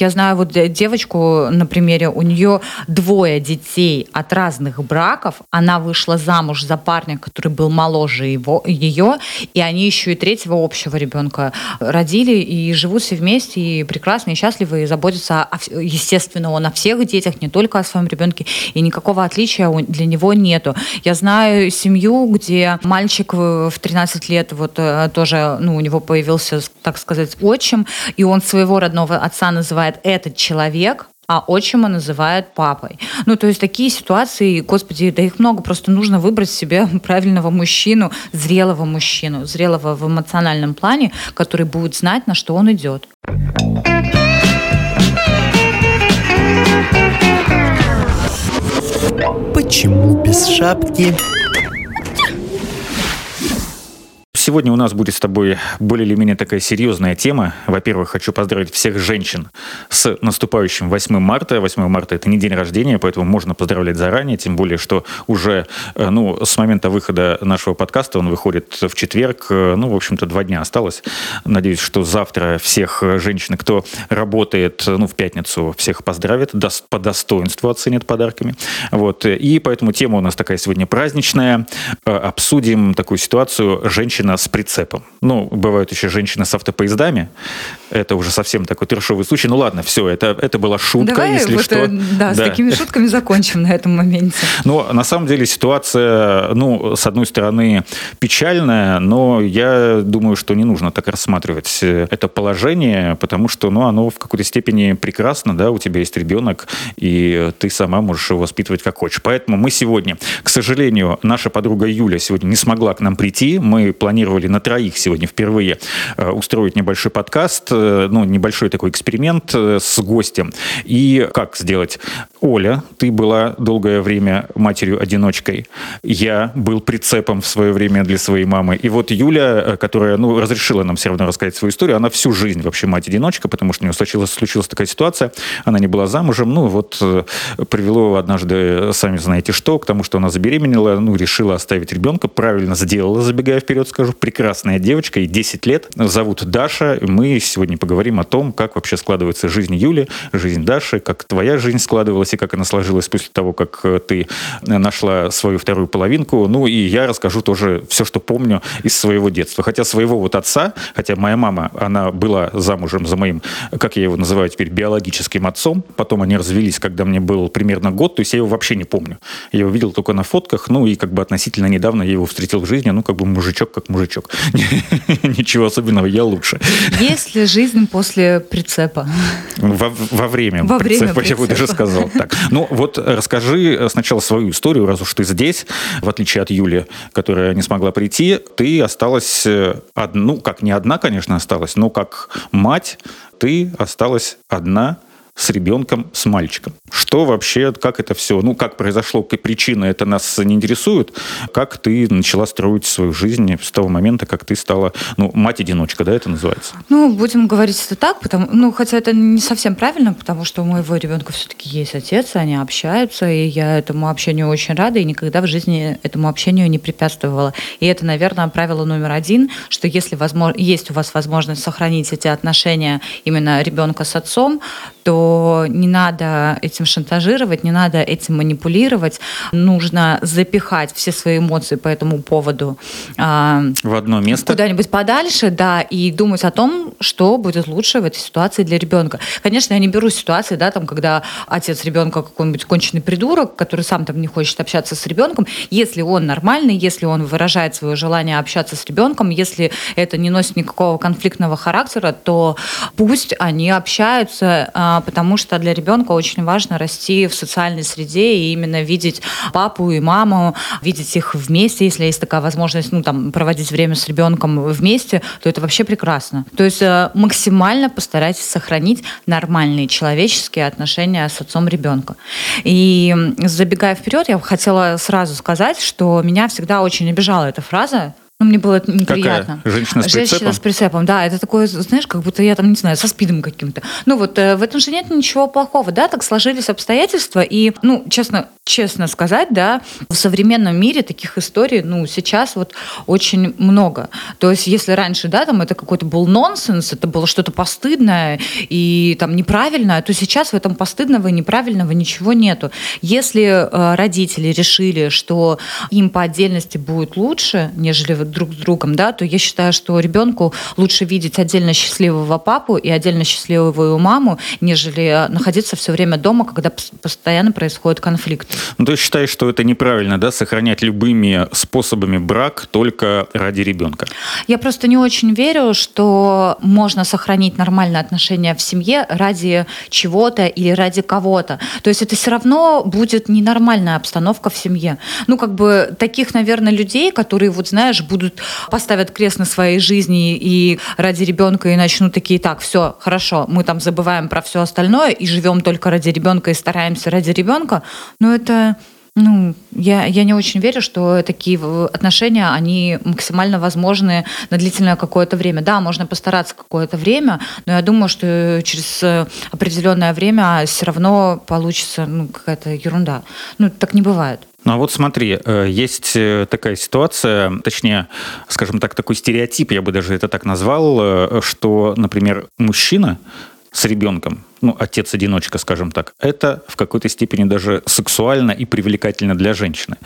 Я знаю вот девочку, на примере, у нее двое детей от разных браков. Она вышла замуж за парня, который был моложе его, ее, и они еще и третьего общего ребенка родили и живут все вместе, и прекрасно, и счастливы, и заботятся, о, естественно, он о всех детях, не только о своем ребенке, и никакого отличия для него нету. Я знаю семью, где мальчик в 13 лет вот э, тоже, ну, у него появился, так сказать, отчим, и он своего родного отца называет этот человек, а отчима называет папой. Ну, то есть такие ситуации, господи, да их много, просто нужно выбрать себе правильного мужчину, зрелого мужчину, зрелого в эмоциональном плане, который будет знать, на что он идет. Почему без шапки? Сегодня у нас будет с тобой более или менее такая серьезная тема. Во-первых, хочу поздравить всех женщин с наступающим 8 марта. 8 марта это не день рождения, поэтому можно поздравлять заранее, тем более, что уже э, ну, с момента выхода нашего подкаста он выходит в четверг. Э, ну, в общем-то, два дня осталось. Надеюсь, что завтра всех женщин, кто работает ну, в пятницу, всех поздравит, по достоинству оценят подарками. Вот. И поэтому тема у нас такая сегодня праздничная. Э, обсудим такую ситуацию. Женщина с прицепом. Ну, бывают еще женщины с автопоездами. Это уже совсем такой трешовый случай. Ну ладно, все, это, это была шутка, Давай если вот, что. Да, да, с такими шутками закончим на этом моменте. Но на самом деле ситуация, ну, с одной стороны, печальная, но я думаю, что не нужно так рассматривать это положение, потому что, ну, оно в какой-то степени прекрасно, да, у тебя есть ребенок, и ты сама можешь его воспитывать как хочешь. Поэтому мы сегодня, к сожалению, наша подруга Юля сегодня не смогла к нам прийти. Мы планировали на троих сегодня впервые э, устроить небольшой подкаст, э, ну, небольшой такой эксперимент э, с гостем. И как сделать? Оля, ты была долгое время матерью-одиночкой. Я был прицепом в свое время для своей мамы. И вот Юля, которая, ну, разрешила нам все равно рассказать свою историю, она всю жизнь вообще мать-одиночка, потому что у нее случилась, случилась такая ситуация, она не была замужем, ну, вот привело однажды, сами знаете что, к тому, что она забеременела, ну, решила оставить ребенка, правильно сделала, забегая вперед, скажу, прекрасная девочка, ей 10 лет. Зовут Даша. Мы сегодня поговорим о том, как вообще складывается жизнь Юли, жизнь Даши, как твоя жизнь складывалась и как она сложилась после того, как э, ты нашла свою вторую половинку. Ну и я расскажу тоже все, что помню из своего детства. Хотя своего вот отца, хотя моя мама, она была замужем за моим, как я его называю теперь, биологическим отцом. Потом они развелись, когда мне был примерно год, то есть я его вообще не помню. Я его видел только на фотках, ну и как бы относительно недавно я его встретил в жизни, ну как бы мужичок как мужичок. Ничего особенного, я лучше. Есть ли жизнь после прицепа? Во, во время во прицепа, время прицепа, я бы даже сказал. Так. Ну вот расскажи сначала свою историю, раз уж ты здесь, в отличие от Юли, которая не смогла прийти, ты осталась, э, ну как не одна, конечно, осталась, но как мать ты осталась одна с ребенком, с мальчиком. Что вообще, как это все, ну, как произошло, какие причины, это нас не интересует. Как ты начала строить свою жизнь с того момента, как ты стала, ну, мать-одиночка, да, это называется? Ну, будем говорить это так, потому, ну, хотя это не совсем правильно, потому что у моего ребенка все-таки есть отец, они общаются, и я этому общению очень рада, и никогда в жизни этому общению не препятствовала. И это, наверное, правило номер один, что если возможно, есть у вас возможность сохранить эти отношения именно ребенка с отцом, то не надо этим шантажировать, не надо этим манипулировать. Нужно запихать все свои эмоции по этому поводу а, в одно место. Куда-нибудь подальше, да, и думать о том, что будет лучше в этой ситуации для ребенка. Конечно, я не беру ситуации, да, там, когда отец ребенка какой-нибудь конченый придурок, который сам там не хочет общаться с ребенком. Если он нормальный, если он выражает свое желание общаться с ребенком, если это не носит никакого конфликтного характера, то пусть они общаются а, потому что для ребенка очень важно расти в социальной среде и именно видеть папу и маму, видеть их вместе, если есть такая возможность, ну, там, проводить время с ребенком вместе, то это вообще прекрасно. То есть э, максимально постарайтесь сохранить нормальные человеческие отношения с отцом ребенка. И забегая вперед, я хотела сразу сказать, что меня всегда очень обижала эта фраза, ну, мне было неприятно. Какая? Женщина с прицепом? Женщина с прицепом, да. Это такое, знаешь, как будто я там, не знаю, со спидом каким-то. Ну, вот э, в этом же нет ничего плохого, да, так сложились обстоятельства. И, ну, честно, честно сказать, да, в современном мире таких историй, ну, сейчас вот очень много. То есть, если раньше, да, там это какой-то был нонсенс, это было что-то постыдное и там неправильное, то сейчас в этом постыдного и неправильного ничего нету. Если э, родители решили, что им по отдельности будет лучше, нежели друг с другом, да, то я считаю, что ребенку лучше видеть отдельно счастливого папу и отдельно счастливую маму, нежели находиться все время дома, когда постоянно происходит конфликт. Ну, ты считаешь, что это неправильно, да, сохранять любыми способами брак только ради ребенка? Я просто не очень верю, что можно сохранить нормальные отношения в семье ради чего-то или ради кого-то. То есть это все равно будет ненормальная обстановка в семье. Ну, как бы таких, наверное, людей, которые, вот знаешь, будут поставят крест на своей жизни и ради ребенка и начнут такие, так, все, хорошо, мы там забываем про все остальное и живем только ради ребенка и стараемся ради ребенка, но это ну, я, я не очень верю, что такие отношения, они максимально возможны на длительное какое-то время. Да, можно постараться какое-то время, но я думаю, что через определенное время все равно получится ну, какая-то ерунда. Ну, так не бывает. Ну а вот смотри, э, есть э, такая ситуация, точнее, скажем так, такой стереотип, я бы даже это так назвал, э, что, например, мужчина с ребенком ну, отец-одиночка, скажем так, это в какой-то степени даже сексуально и привлекательно для женщины.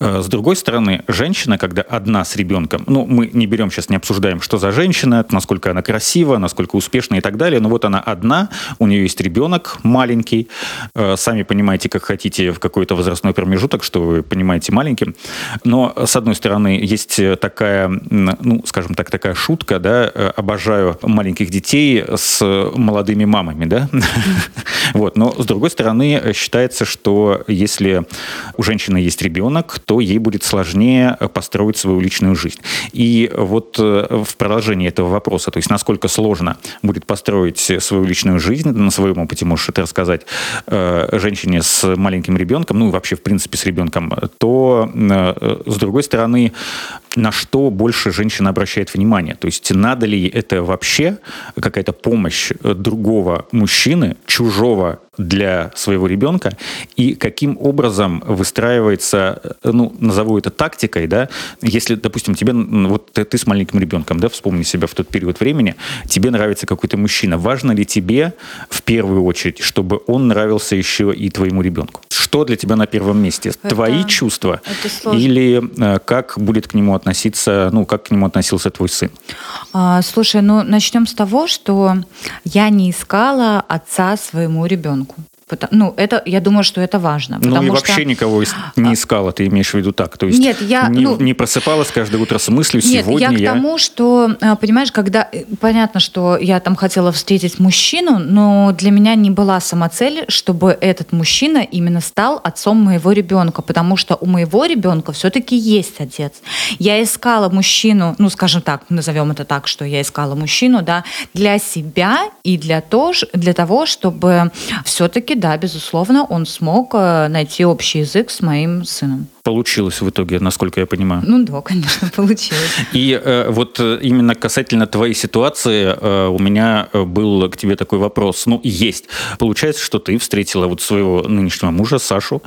Э, с другой стороны, женщина, когда одна с ребенком, ну, мы не берем сейчас, не обсуждаем, что за женщина, насколько она красива, насколько успешна и так далее, но вот она одна, у нее есть ребенок маленький, э, сами понимаете, как хотите в какой-то возрастной промежуток, что вы понимаете маленьким, но, с одной стороны, есть такая, ну, скажем так, такая шутка, да, обожаю маленьких детей с молодыми мамами, да, вот. Но, с другой стороны, считается, что если у женщины есть ребенок, то ей будет сложнее построить свою личную жизнь. И вот э, в продолжении этого вопроса, то есть насколько сложно будет построить свою личную жизнь, на своем опыте можешь это рассказать, э, женщине с маленьким ребенком, ну и вообще, в принципе, с ребенком, то, э, с другой стороны, на что больше женщина обращает внимание. То есть надо ли это вообще какая-то помощь другого мужчины, чужого для своего ребенка, и каким образом выстраивается, ну, назову это тактикой, да, если, допустим, тебе, вот ты, ты с маленьким ребенком, да, вспомни себя в тот период времени, тебе нравится какой-то мужчина, важно ли тебе в первую очередь, чтобы он нравился еще и твоему ребенку? Что для тебя на первом месте? Это, Твои чувства? Или э, как будет к нему относиться, ну, как к нему относился твой сын? А, слушай, ну, начнем с того, что я не искала отца своему ребенку. Ну, это, я думаю, что это важно. Ну, и вообще что... никого не а, искала, ты имеешь в виду так? То есть нет, я, не, ну, не просыпалась каждое утро с мыслью, нет, сегодня я... К тому, что, а, понимаешь, когда... Э, понятно, что я там хотела встретить мужчину, но для меня не была самоцель, чтобы этот мужчина именно стал отцом моего ребенка, потому что у моего ребенка все-таки есть отец. Я искала мужчину, ну, скажем так, назовем это так, что я искала мужчину, да, для себя и для, то, для того, чтобы все-таки да, безусловно, он смог э, найти общий язык с моим сыном получилось в итоге, насколько я понимаю. Ну да, конечно, получилось. И э, вот э, именно касательно твоей ситуации э, у меня э, был к тебе такой вопрос. Ну, есть. Получается, что ты встретила вот своего нынешнего мужа Сашу,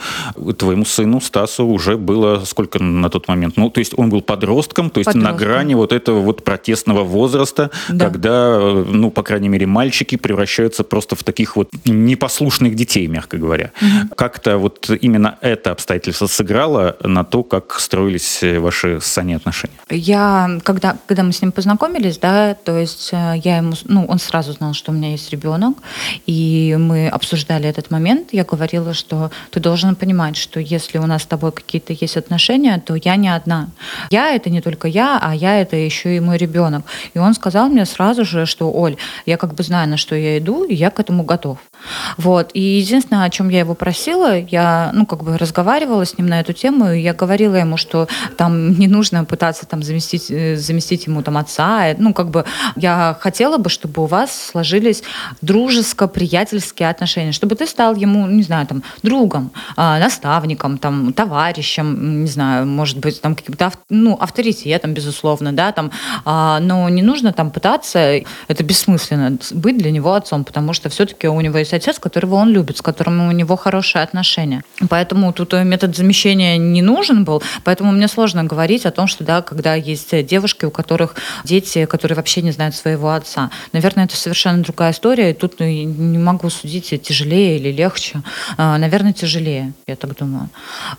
твоему сыну Стасу уже было сколько на тот момент? Ну, то есть он был подростком, то есть подростком. на грани вот этого вот протестного возраста, да. когда, э, ну, по крайней мере, мальчики превращаются просто в таких вот непослушных детей, мягко говоря. Угу. Как-то вот именно это обстоятельство сыграло на то, как строились ваши с Саней отношения? Я, когда, когда мы с ним познакомились, да, то есть э, я ему, ну, он сразу знал, что у меня есть ребенок, и мы обсуждали этот момент. Я говорила, что ты должен понимать, что если у нас с тобой какие-то есть отношения, то я не одна. Я это не только я, а я это еще и мой ребенок. И он сказал мне сразу же, что, Оль, я как бы знаю, на что я иду, и я к этому готов. Вот. И единственное, о чем я его просила, я, ну, как бы разговаривала с ним на эту тему, и я говорила ему, что там не нужно пытаться там заместить, э, заместить ему там отца. Ну, как бы я хотела бы, чтобы у вас сложились дружеско-приятельские отношения, чтобы ты стал ему, не знаю, там, другом, а, наставником, там, товарищем, не знаю, может быть, там, каким-то, ну, авторитетом, безусловно, да, там, а, но не нужно там пытаться, это бессмысленно, быть для него отцом, потому что все-таки у него есть есть отец, которого он любит, с которым у него хорошие отношения. Поэтому тут метод замещения не нужен был, поэтому мне сложно говорить о том, что да, когда есть девушки, у которых дети, которые вообще не знают своего отца. Наверное, это совершенно другая история, и тут не могу судить, тяжелее или легче. А, наверное, тяжелее, я так думаю.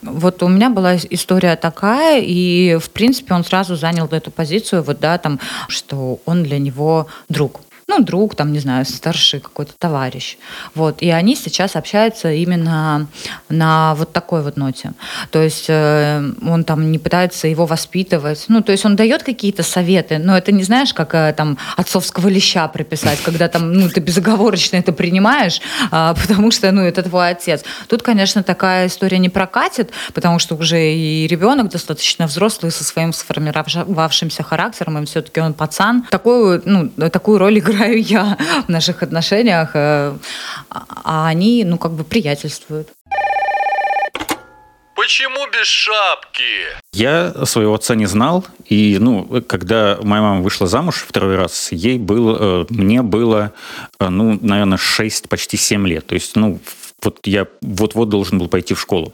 Вот у меня была история такая, и, в принципе, он сразу занял эту позицию, вот, да, там, что он для него друг ну, друг, там, не знаю, старший какой-то товарищ. Вот. И они сейчас общаются именно на вот такой вот ноте. То есть э, он там не пытается его воспитывать. Ну, то есть он дает какие-то советы, но это не знаешь, как э, там отцовского леща прописать, когда там, ну, ты безоговорочно это принимаешь, э, потому что, ну, это твой отец. Тут, конечно, такая история не прокатит, потому что уже и ребенок достаточно взрослый со своим сформировавшимся характером, и все-таки он пацан. Такую, ну, такую роль играет играю я в наших отношениях, э, а они, ну, как бы приятельствуют. Почему без шапки? Я своего отца не знал, и, ну, когда моя мама вышла замуж второй раз, ей было, э, мне было, э, ну, наверное, 6, почти 7 лет. То есть, ну, вот я вот-вот должен был пойти в школу.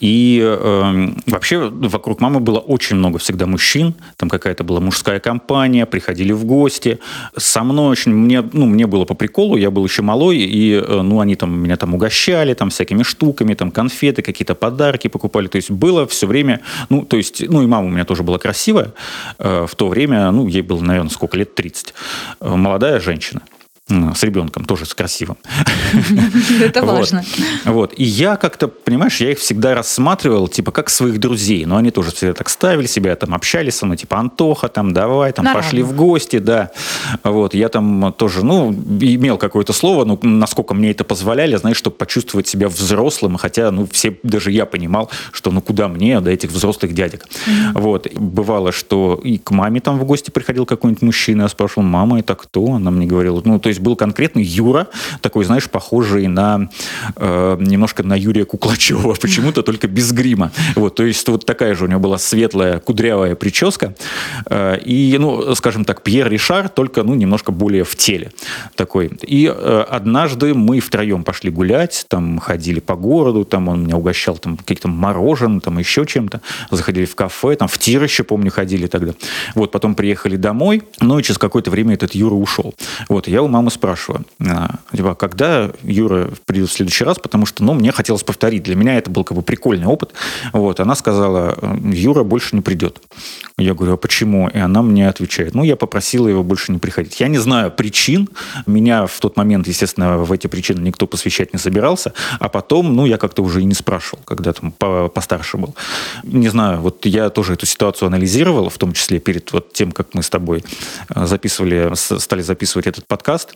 И э, вообще вокруг мамы было очень много всегда мужчин, там какая-то была мужская компания, приходили в гости. Со мной очень, мне, ну, мне было по приколу, я был еще малой, и, э, ну, они там меня там угощали, там всякими штуками, там конфеты, какие-то подарки покупали, то есть было все время, ну, то есть, ну, и мама у меня тоже была красивая, э, в то время, ну, ей было, наверное, сколько лет, 30, э, молодая женщина с ребенком, тоже с красивым. Это важно. Вот. И я как-то, понимаешь, я их всегда рассматривал, типа, как своих друзей. Но они тоже всегда так ставили себя, там, общались со мной, типа, Антоха, там, давай, там, пошли в гости, да. Вот. Я там тоже, ну, имел какое-то слово, ну, насколько мне это позволяли, знаешь, чтобы почувствовать себя взрослым, хотя, ну, все, даже я понимал, что, ну, куда мне до этих взрослых дядек. Вот. Бывало, что и к маме там в гости приходил какой-нибудь мужчина, я спрашивал, мама, это кто? Она мне говорила, ну, то есть есть был конкретный Юра, такой, знаешь, похожий на э, немножко на Юрия Куклачева, почему-то только без грима. Вот, то есть вот такая же у него была светлая кудрявая прическа. Э, и, ну, скажем так, Пьер Ришар, только, ну, немножко более в теле такой. И э, однажды мы втроем пошли гулять, там ходили по городу, там он меня угощал там каким-то мороженым, там еще чем-то. Заходили в кафе, там в тир еще, помню, ходили тогда. Вот, потом приехали домой, ну и через какое-то время этот Юра ушел. Вот, я у мамы маму спрашиваю, а, типа, когда Юра придет в следующий раз, потому что, ну, мне хотелось повторить. Для меня это был как бы прикольный опыт. Вот, она сказала, Юра больше не придет. Я говорю, а почему? И она мне отвечает, ну, я попросила его больше не приходить. Я не знаю причин. Меня в тот момент, естественно, в эти причины никто посвящать не собирался. А потом, ну, я как-то уже и не спрашивал, когда там постарше был. Не знаю, вот я тоже эту ситуацию анализировал, в том числе перед вот тем, как мы с тобой э, записывали, стали записывать этот подкаст.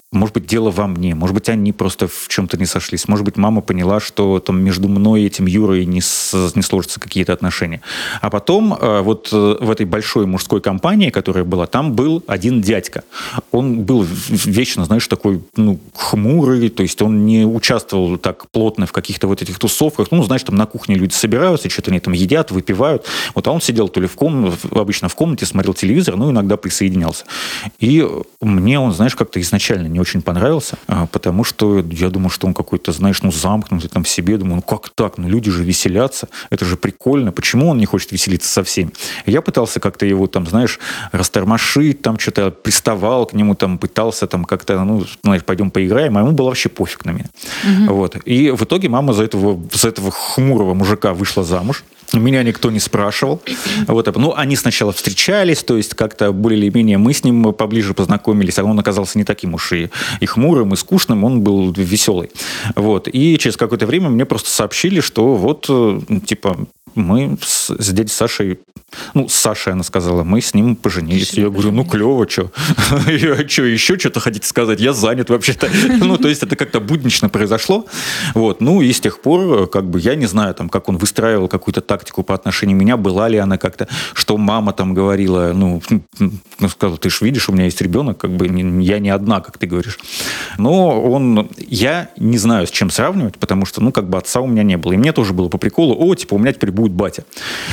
Может быть, дело во мне, может быть, они просто в чем-то не сошлись, может быть, мама поняла, что там между мной и этим Юрой не, с, не сложатся какие-то отношения. А потом э, вот э, в этой большой мужской компании, которая была, там был один дядька. Он был вечно, знаешь, такой ну, хмурый, то есть он не участвовал так плотно в каких-то вот этих тусовках. Ну, знаешь, там на кухне люди собираются, что-то они там едят, выпивают. Вот, а он сидел то ли в комнате, обычно в комнате, смотрел телевизор, ну, иногда присоединялся. И мне он, знаешь, как-то изначально не очень понравился, а, потому что я думаю, что он какой-то, знаешь, ну, замкнутый там в себе. Думаю, ну, как так? Ну, люди же веселятся, это же прикольно. Почему он не хочет веселиться со всеми? Я пытался как-то его там, знаешь, растормошить, там что-то приставал к нему, там пытался там как-то, ну, знаешь, пойдем поиграем, а ему было вообще пофиг на меня. Угу. Вот. И в итоге мама за этого, за этого хмурого мужика вышла замуж. Меня никто не спрашивал. Вот, ну, они сначала встречались, то есть как-то более или менее мы с ним поближе познакомились, а он оказался не таким уж и, и хмурым, и скучным, он был веселый. Вот, и через какое-то время мне просто сообщили, что вот, э, типа, мы с, с дядей Сашей, ну, с Сашей она сказала, мы с ним поженились. Я говорю, ну, клево, что? Я что, еще что-то хотите сказать? Я занят вообще-то. Ну, то есть это как-то буднично произошло. Вот, ну, и с тех пор, как бы, я не знаю, там, как он выстраивал какую-то тактику по отношению меня, была ли она как-то, что мама там говорила, ну сказала, ты же видишь, у меня есть ребенок, как бы, я не одна, как ты говоришь, говоришь. Но он, я не знаю, с чем сравнивать, потому что, ну, как бы отца у меня не было. И мне тоже было по приколу, о, типа, у меня теперь будет батя.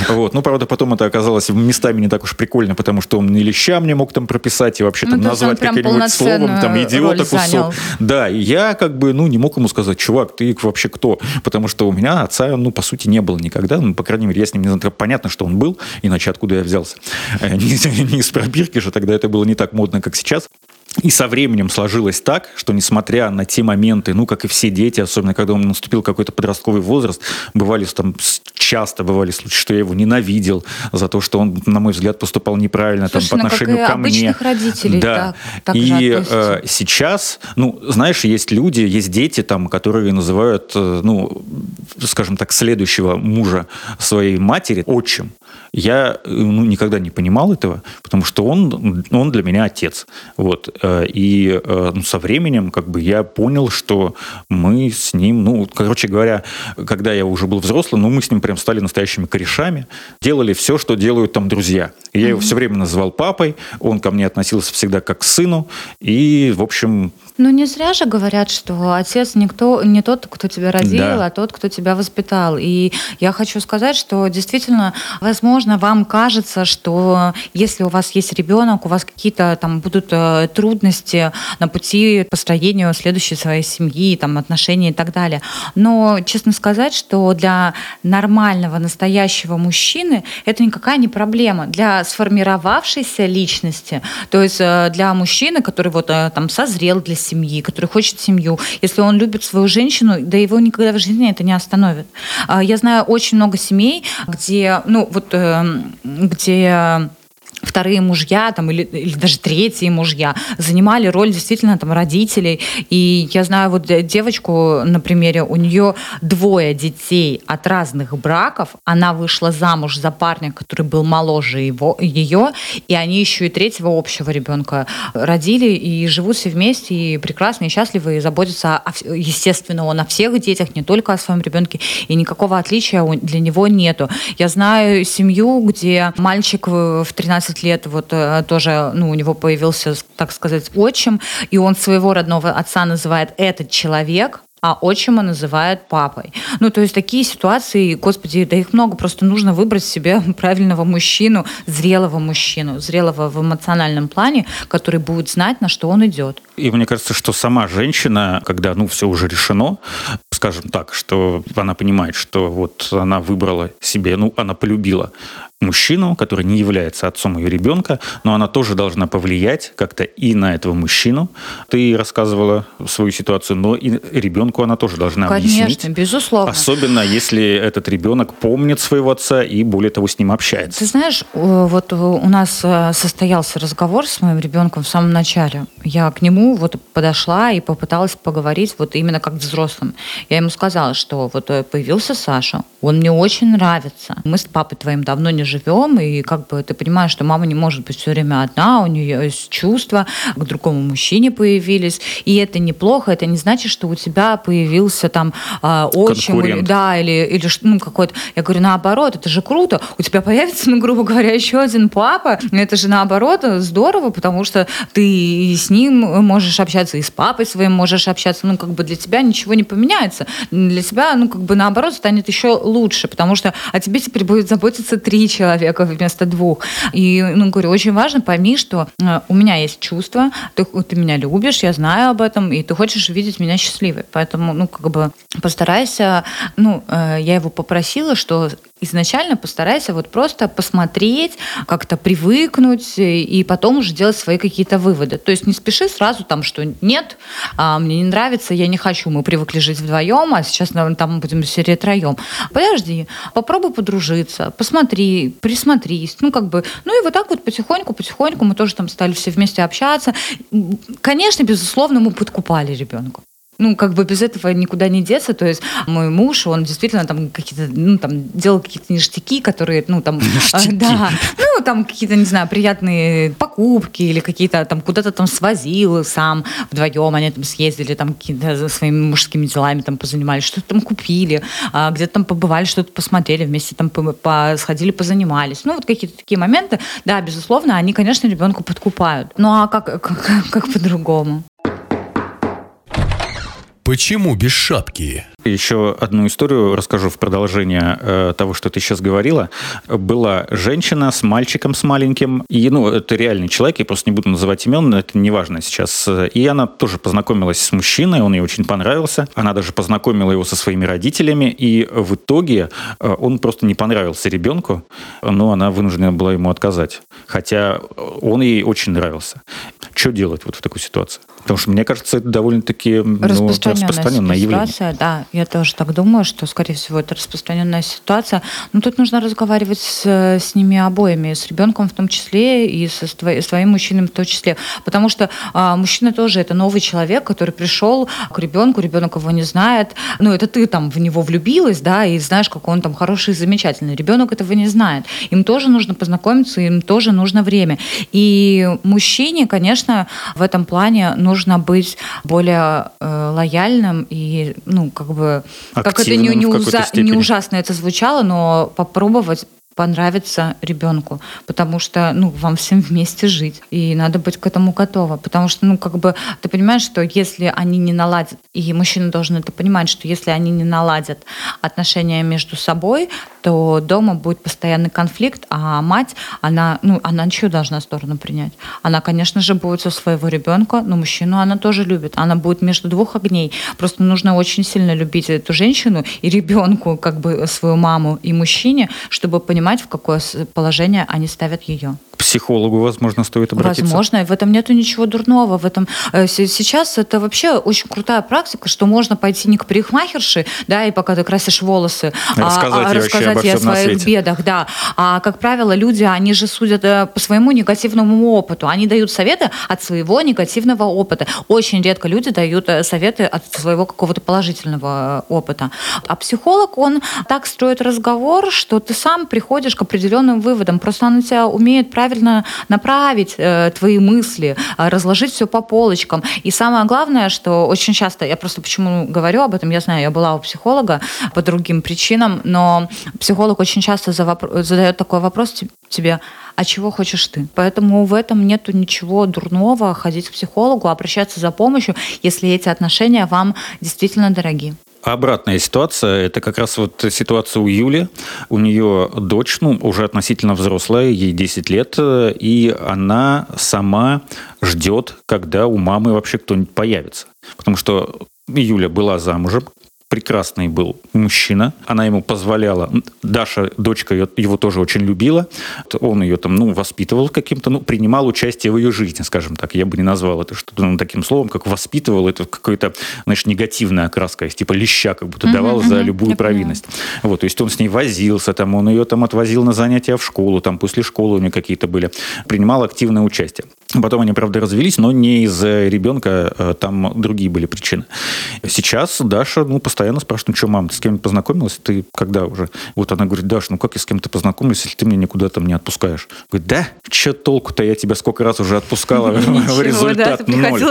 Вот. Ну, правда, потом это оказалось местами не так уж прикольно, потому что он и леща мне мог там прописать, и вообще Ну, там назвать каким-нибудь словом, там, идиота кусок. Да, и я как бы, ну, не мог ему сказать, чувак, ты вообще кто? Потому что у меня отца, ну, по сути, не было никогда. Ну, по крайней мере, я с ним не знаю. Понятно, что он был, иначе откуда я взялся? Не, не из пробирки же, тогда это было не так модно, как сейчас. И со временем сложилось так, что несмотря на те моменты, ну, как и все дети, особенно когда он наступил какой-то подростковый возраст, бывали там часто бывали случаи, что я его ненавидел за то, что он, на мой взгляд, поступал неправильно там, Слушай, по ну, отношению ко мне. родителей Да. так- так и э, сейчас, ну, знаешь, есть люди, есть дети, там, которые называют, э, ну, скажем так, следующего мужа своей матери отчим. Я э, ну, никогда не понимал этого, потому что он, он для меня отец. Вот. Э, И э, ну, со временем как бы я понял, что мы с ним, ну, короче говоря, когда я уже был взрослым, ну, мы с ним прям стали настоящими корешами, делали все, что делают там друзья. И я его все время называл папой, он ко мне относился всегда как к сыну, и, в общем, Ну, не зря же говорят, что отец никто, не тот, кто тебя родил, Да. а тот, кто тебя воспитал. И я хочу сказать, что действительно, возможно, вам кажется, что если у вас есть ребенок, у вас какие-то там будут э, трудности на пути к построению следующей своей семьи, там, отношений и так далее. Но, честно сказать, что для нормального, настоящего мужчины это никакая не проблема. Для сформировавшейся личности, то есть э, для мужчины, который вот э, там созрел для семьи, который хочет семью, если он любит свою женщину, да его никогда в жизни это не остановит. А, Я знаю очень много семей, где, ну вот, э, где вторые мужья там, или, или даже третьи мужья занимали роль действительно там, родителей. И я знаю вот э, девочку на примере, у нее двое детей от разных браков. Она вышла замуж за парня, который был моложе его, ее, и они еще и третьего общего ребенка родили и живут все вместе, и прекрасно, и счастливы, и заботятся, о, естественно, он о всех детях, не только о своем ребенке, и никакого отличия для него нету. Я знаю семью, где мальчик в 13 20 лет вот э, тоже, ну, у него появился, так сказать, отчим, и он своего родного отца называет «этот человек», а отчима называют папой. Ну, то есть такие ситуации, господи, да их много, просто нужно выбрать себе правильного мужчину, зрелого мужчину, зрелого в эмоциональном плане, который будет знать, на что он идет. И мне кажется, что сама женщина, когда, ну, все уже решено, скажем так, что она понимает, что вот она выбрала себе, ну, она полюбила мужчину, который не является отцом ее ребенка, но она тоже должна повлиять как-то и на этого мужчину. Ты рассказывала свою ситуацию, но и ребенку она тоже должна Конечно, объяснить. безусловно. Особенно если этот ребенок помнит своего отца и более того с ним общается. Ты знаешь, вот э, у нас э, состоялся разговор с моим ребенком в самом начале. Я к нему вот подошла и попыталась поговорить вот именно как взрослым. Я ему сказала, что вот э, появился Саша, он мне очень нравится. Мы с папой твоим давно не живем, и как бы ты понимаешь, что мама не может быть все время одна, у нее есть чувства, к другому мужчине появились, и это неплохо, это не значит, что у тебя появился там э, отчим, или- да, или, или ну, какой-то... Я говорю, наоборот, это же круто. У тебя появится, ну, грубо говоря, еще один папа. Это же наоборот здорово, потому что ты и с ним можешь общаться, и с папой своим можешь общаться. Ну, как бы для тебя ничего не поменяется. Для тебя, ну, как бы наоборот, станет еще лучше, потому что о тебе теперь будет заботиться три человека вместо двух. И, ну, говорю, очень важно, пойми, что э, у меня есть чувства, ты, ты меня любишь, я знаю об этом, и ты хочешь видеть меня счастливой. Поэтому, ну, как бы постарайся, ну, э, я его попросила, что изначально постарайся вот просто посмотреть, как-то привыкнуть э, и потом уже делать свои какие-то выводы. То есть не спеши сразу там, что нет, а, мне не нравится, я не хочу, мы привыкли жить вдвоем, а сейчас там будем серии троем. Подожди, попробуй подружиться, посмотри, присмотрись, ну как бы, ну и вот так вот потихоньку, потихоньку мы тоже там стали все вместе общаться. Конечно, безусловно, мы подкупали ребенка. Ну, как бы без этого никуда не деться. То есть мой муж, он действительно там какие-то, ну, там, делал какие-то ништяки, которые, ну, там... Ништяки. э, Да. Ну, там какие-то, не знаю, приятные покупки или какие-то там куда-то там свозил сам вдвоем. Они там съездили, там какие-то за своими мужскими делами там позанимались, что-то там купили, а, где-то там побывали, что-то посмотрели, вместе там сходили, позанимались. Ну, вот какие-то такие моменты. Да, безусловно, они, конечно, ребенку подкупают. Ну, а как, как, как по-другому? Почему без шапки? Еще одну историю расскажу в продолжение э, того, что ты сейчас говорила. Была женщина с мальчиком с маленьким, и, ну, это реальный человек, я просто не буду называть имен, это не важно сейчас. И она тоже познакомилась с мужчиной, он ей очень понравился. Она даже познакомила его со своими родителями, и в итоге э, он просто не понравился ребенку, но она вынуждена была ему отказать. Хотя он ей очень нравился. Что делать вот в такой ситуации? Потому что, мне кажется, это довольно-таки ну, распространенная, явление. ситуация, да. Я тоже так думаю, что, скорее всего, это распространенная ситуация. Но тут нужно разговаривать с, с ними обоими, с ребенком в том числе и со с своим мужчиной в том числе. Потому что а, мужчина тоже это новый человек, который пришел к ребенку, ребенок его не знает. Ну, это ты там в него влюбилась, да, и знаешь, как он там хороший и замечательный. Ребенок этого не знает. Им тоже нужно познакомиться, им тоже нужно время. И мужчине, конечно, в этом плане нужно быть более э, лояльным и, ну, как бы, как это не, не, уза, не ужасно это звучало, но попробовать понравится ребенку, потому что, ну, вам всем вместе жить, и надо быть к этому готова, потому что, ну, как бы, ты понимаешь, что если они не наладят, и мужчина должен это понимать, что если они не наладят отношения между собой, то дома будет постоянный конфликт, а мать, она, ну, она чью должна сторону принять? Она, конечно же, будет со своего ребенка, но мужчину она тоже любит. Она будет между двух огней. Просто нужно очень сильно любить эту женщину и ребенку, как бы свою маму и мужчине, чтобы понимать, понимать, в какое положение они ставят ее. Психологу, возможно, стоит обратиться. Возможно, в этом нету ничего дурного. В этом э, сейчас это вообще очень крутая практика, что можно пойти не к парикмахерше, да, и пока ты красишь волосы, рассказать, а, а рассказать ей о своих бедах, да. А как правило, люди, они же судят э, по своему негативному опыту. Они дают советы от своего негативного опыта. Очень редко люди дают э, советы от своего какого-то положительного опыта. А психолог, он так строит разговор, что ты сам приходишь приходишь к определенным выводам. Просто она тебя умеет правильно направить э, твои мысли, э, разложить все по полочкам. И самое главное, что очень часто, я просто почему говорю об этом, я знаю, я была у психолога по другим причинам, но психолог очень часто задает такой вопрос тебе, а чего хочешь ты? Поэтому в этом нету ничего дурного ходить к психологу, обращаться за помощью, если эти отношения вам действительно дороги. Обратная ситуация, это как раз вот ситуация у Юли. У нее дочь, ну, уже относительно взрослая, ей 10 лет, и она сама ждет, когда у мамы вообще кто-нибудь появится. Потому что Юля была замужем, прекрасный был мужчина. Она ему позволяла. Даша, дочка ее, его тоже очень любила. Он ее там, ну, воспитывал каким-то, ну, принимал участие в ее жизни, скажем так. Я бы не назвал это что-то ну, таким словом, как воспитывал. Это какой-то, знаешь, негативная окраска, есть, типа леща как будто давал mm-hmm, за любую провинность. Вот, то есть он с ней возился, там, он ее там отвозил на занятия в школу, там, после школы у нее какие-то были. Принимал активное участие. Потом они, правда, развелись, но не из-за ребенка, э, там другие были причины. Сейчас Даша, ну, постоянно спрашивает, ну что, мам, ты с кем-то познакомилась? Ты когда уже? Вот она говорит, Даша, ну как я с кем-то познакомилась, если ты меня никуда там не отпускаешь? Говорит, да, что толку-то, я тебя сколько раз уже отпускала, в результат ноль.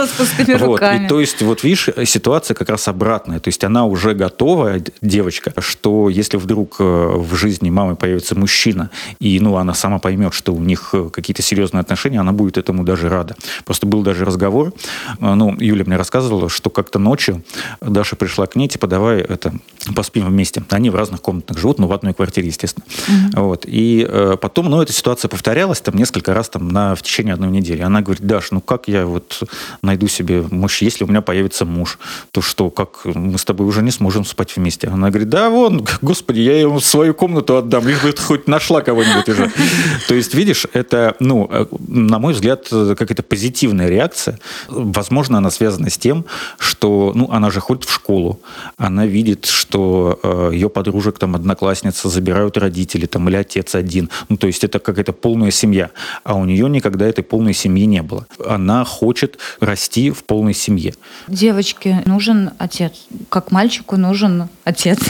Вот, и то есть, вот видишь, ситуация как раз обратная. То есть она уже готова, девочка, что если вдруг э, в жизни мамы появится мужчина, и ну она сама поймет, что у них э, какие-то серьезные отношения, она будет этому даже рада. Просто был даже разговор, э, ну, Юля мне рассказывала, что как-то ночью Даша пришла к ней, типа, давай это, поспим вместе. Они в разных комнатах живут, но в одной квартире, естественно. Mm-hmm. Вот. И э, потом, ну, эта ситуация повторялась там несколько раз там на, в течение одной недели. Она говорит, Даш, ну как я вот найду себе муж, если у меня появится муж, то что, как мы с тобой уже не сможем спать вместе? Она говорит, да, вон, господи, я ему свою комнату отдам, лишь бы ты хоть нашла кого-нибудь уже. То есть, видишь, это, ну, э, на мой взгляд, какая-то позитивная реакция. Возможно, она связана с тем, что, ну, она же ходит в школу, она видит, что э, ее подружек, там, одноклассница забирают родители, там, или отец один. Ну, то есть это какая-то полная семья. А у нее никогда этой полной семьи не было. Она хочет расти в полной семье. Девочке нужен отец. Как мальчику нужен отец.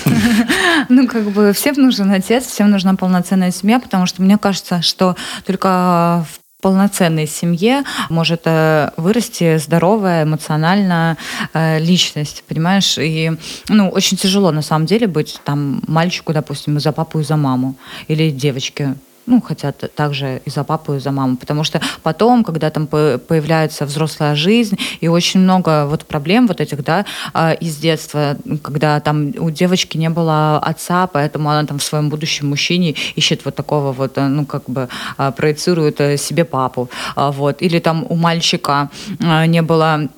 Ну, как бы всем нужен отец, всем нужна полноценная семья, потому что мне кажется, что только в полноценной семье может э, вырасти здоровая, эмоционально э, личность, понимаешь? И, ну, очень тяжело, на самом деле, быть там мальчику, допустим, за папу и за маму, или девочке ну, хотят также и за папу, и за маму. Потому что потом, когда там появляется взрослая жизнь, и очень много вот проблем вот этих, да, а, из детства, когда там у девочки не было отца, поэтому она там в своем будущем мужчине ищет вот такого вот, ну, как бы а, проецирует э, себе папу. А, вот. Или там у мальчика не было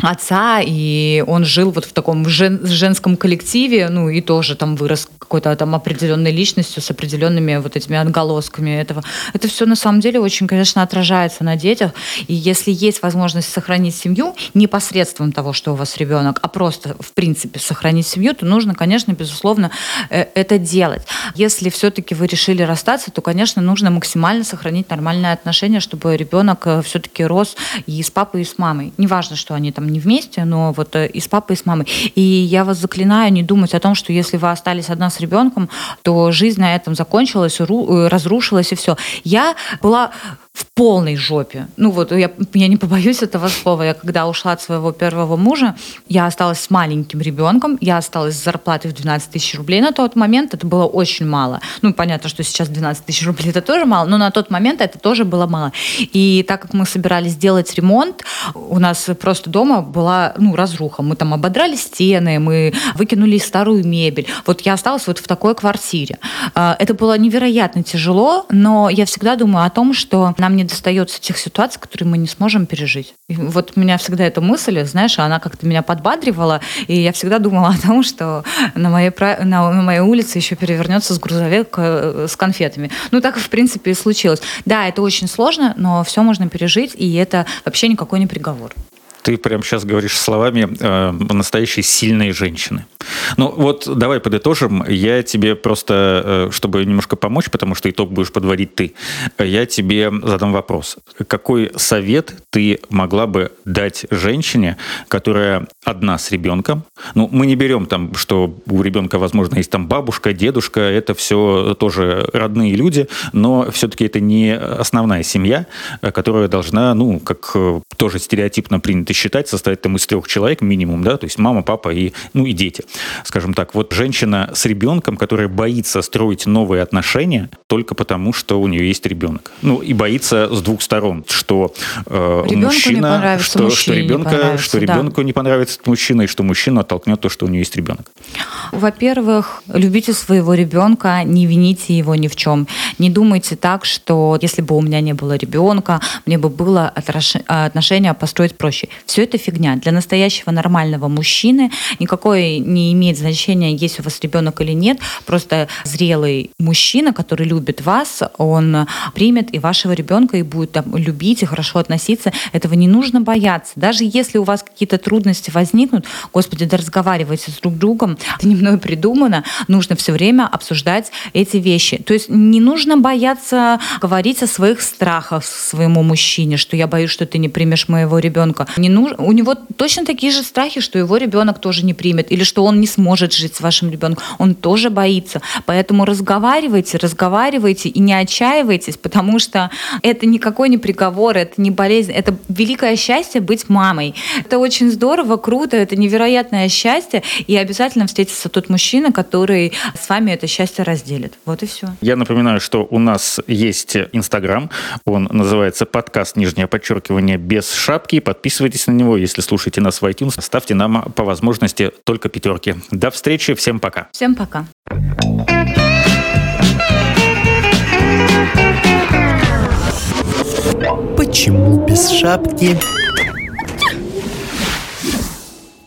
отца, и он жил вот в таком жен, женском коллективе, ну и тоже там вырос какой-то там определенной личностью с определенными вот этими отголосками этого. Это все на самом деле очень, конечно, отражается на детях. И если есть возможность сохранить семью не посредством того, что у вас ребенок, а просто, в принципе, сохранить семью, то нужно, конечно, безусловно, э, это делать. Если все-таки вы решили расстаться, то, конечно, нужно максимально сохранить нормальные отношения, чтобы ребенок э, все-таки рос и с папой, и с мамой. Неважно, что они там не вместе, но вот э, и с папой, и с мамой. И я вас заклинаю не думать о том, что если вы остались одна с ребенком, то жизнь на этом закончилась, э, разрушилась и все. Я была в полной жопе. Ну вот, я, я не побоюсь этого слова. Я когда ушла от своего первого мужа, я осталась с маленьким ребенком, я осталась с зарплатой в 12 тысяч рублей на тот момент. Это было очень мало. Ну, понятно, что сейчас 12 тысяч рублей это тоже мало, но на тот момент это тоже было мало. И так как мы собирались сделать ремонт, у нас просто дома была, ну, разруха. Мы там ободрали стены, мы выкинули старую мебель. Вот я осталась вот в такой квартире. А, это было невероятно тяжело, но я всегда думаю о том, что нам не достается тех ситуаций, которые мы не сможем пережить. И вот у меня всегда эта мысль, знаешь, она как-то меня подбадривала, и я всегда думала о том, что на моей, на, на моей улице еще перевернется с грузовик э, с конфетами. Ну, так, в принципе, и случилось. Да, это очень сложно, но все можно пережить, и это вообще никакой не приговор. Ты прямо сейчас говоришь словами э, настоящей сильной женщины. Ну вот давай подытожим. Я тебе просто, э, чтобы немножко помочь, потому что итог будешь подводить ты, я тебе задам вопрос. Какой совет ты могла бы дать женщине, которая одна с ребенком? Ну, мы не берем там, что у ребенка, возможно, есть там бабушка, дедушка, это все тоже родные люди, но все-таки это не основная семья, которая должна, ну, как э, тоже стереотипно принято считать, состоять там из трех человек минимум, да, то есть мама, папа и, ну, и дети скажем так, вот женщина с ребенком, которая боится строить новые отношения только потому, что у нее есть ребенок. Ну, и боится с двух сторон, что э, мужчина, не что, что ребенка, что ребенку да. не понравится этот мужчина, и что мужчина оттолкнет то, что у нее есть ребенок. Во-первых, любите своего ребенка, не вините его ни в чем. Не думайте так, что если бы у меня не было ребенка, мне бы было отношения построить проще. Все это фигня. Для настоящего нормального мужчины никакой не имеет значения, есть у вас ребенок или нет. Просто зрелый мужчина, который любит вас, он примет и вашего ребенка, и будет там, любить, и хорошо относиться. Этого не нужно бояться. Даже если у вас какие-то трудности возникнут, господи, да разговаривайте с друг другом, это не мной придумано, нужно все время обсуждать эти вещи. То есть не нужно бояться говорить о своих страхах своему мужчине, что я боюсь, что ты не примешь моего ребенка. Не у него точно такие же страхи, что его ребенок тоже не примет, или что он не сможет жить с вашим ребенком. Он тоже боится. Поэтому разговаривайте, разговаривайте и не отчаивайтесь, потому что это никакой не приговор, это не болезнь, это великое счастье быть мамой. Это очень здорово, круто, это невероятное счастье, и обязательно встретится тот мужчина, который с вами это счастье разделит. Вот и все. Я напоминаю, что у нас есть Инстаграм, он называется подкаст нижнее подчеркивание без шапки. Подписывайтесь на него, если слушаете нас в iTunes, ставьте нам по возможности только пятерки. До встречи, всем пока. Всем пока. Почему без шапки?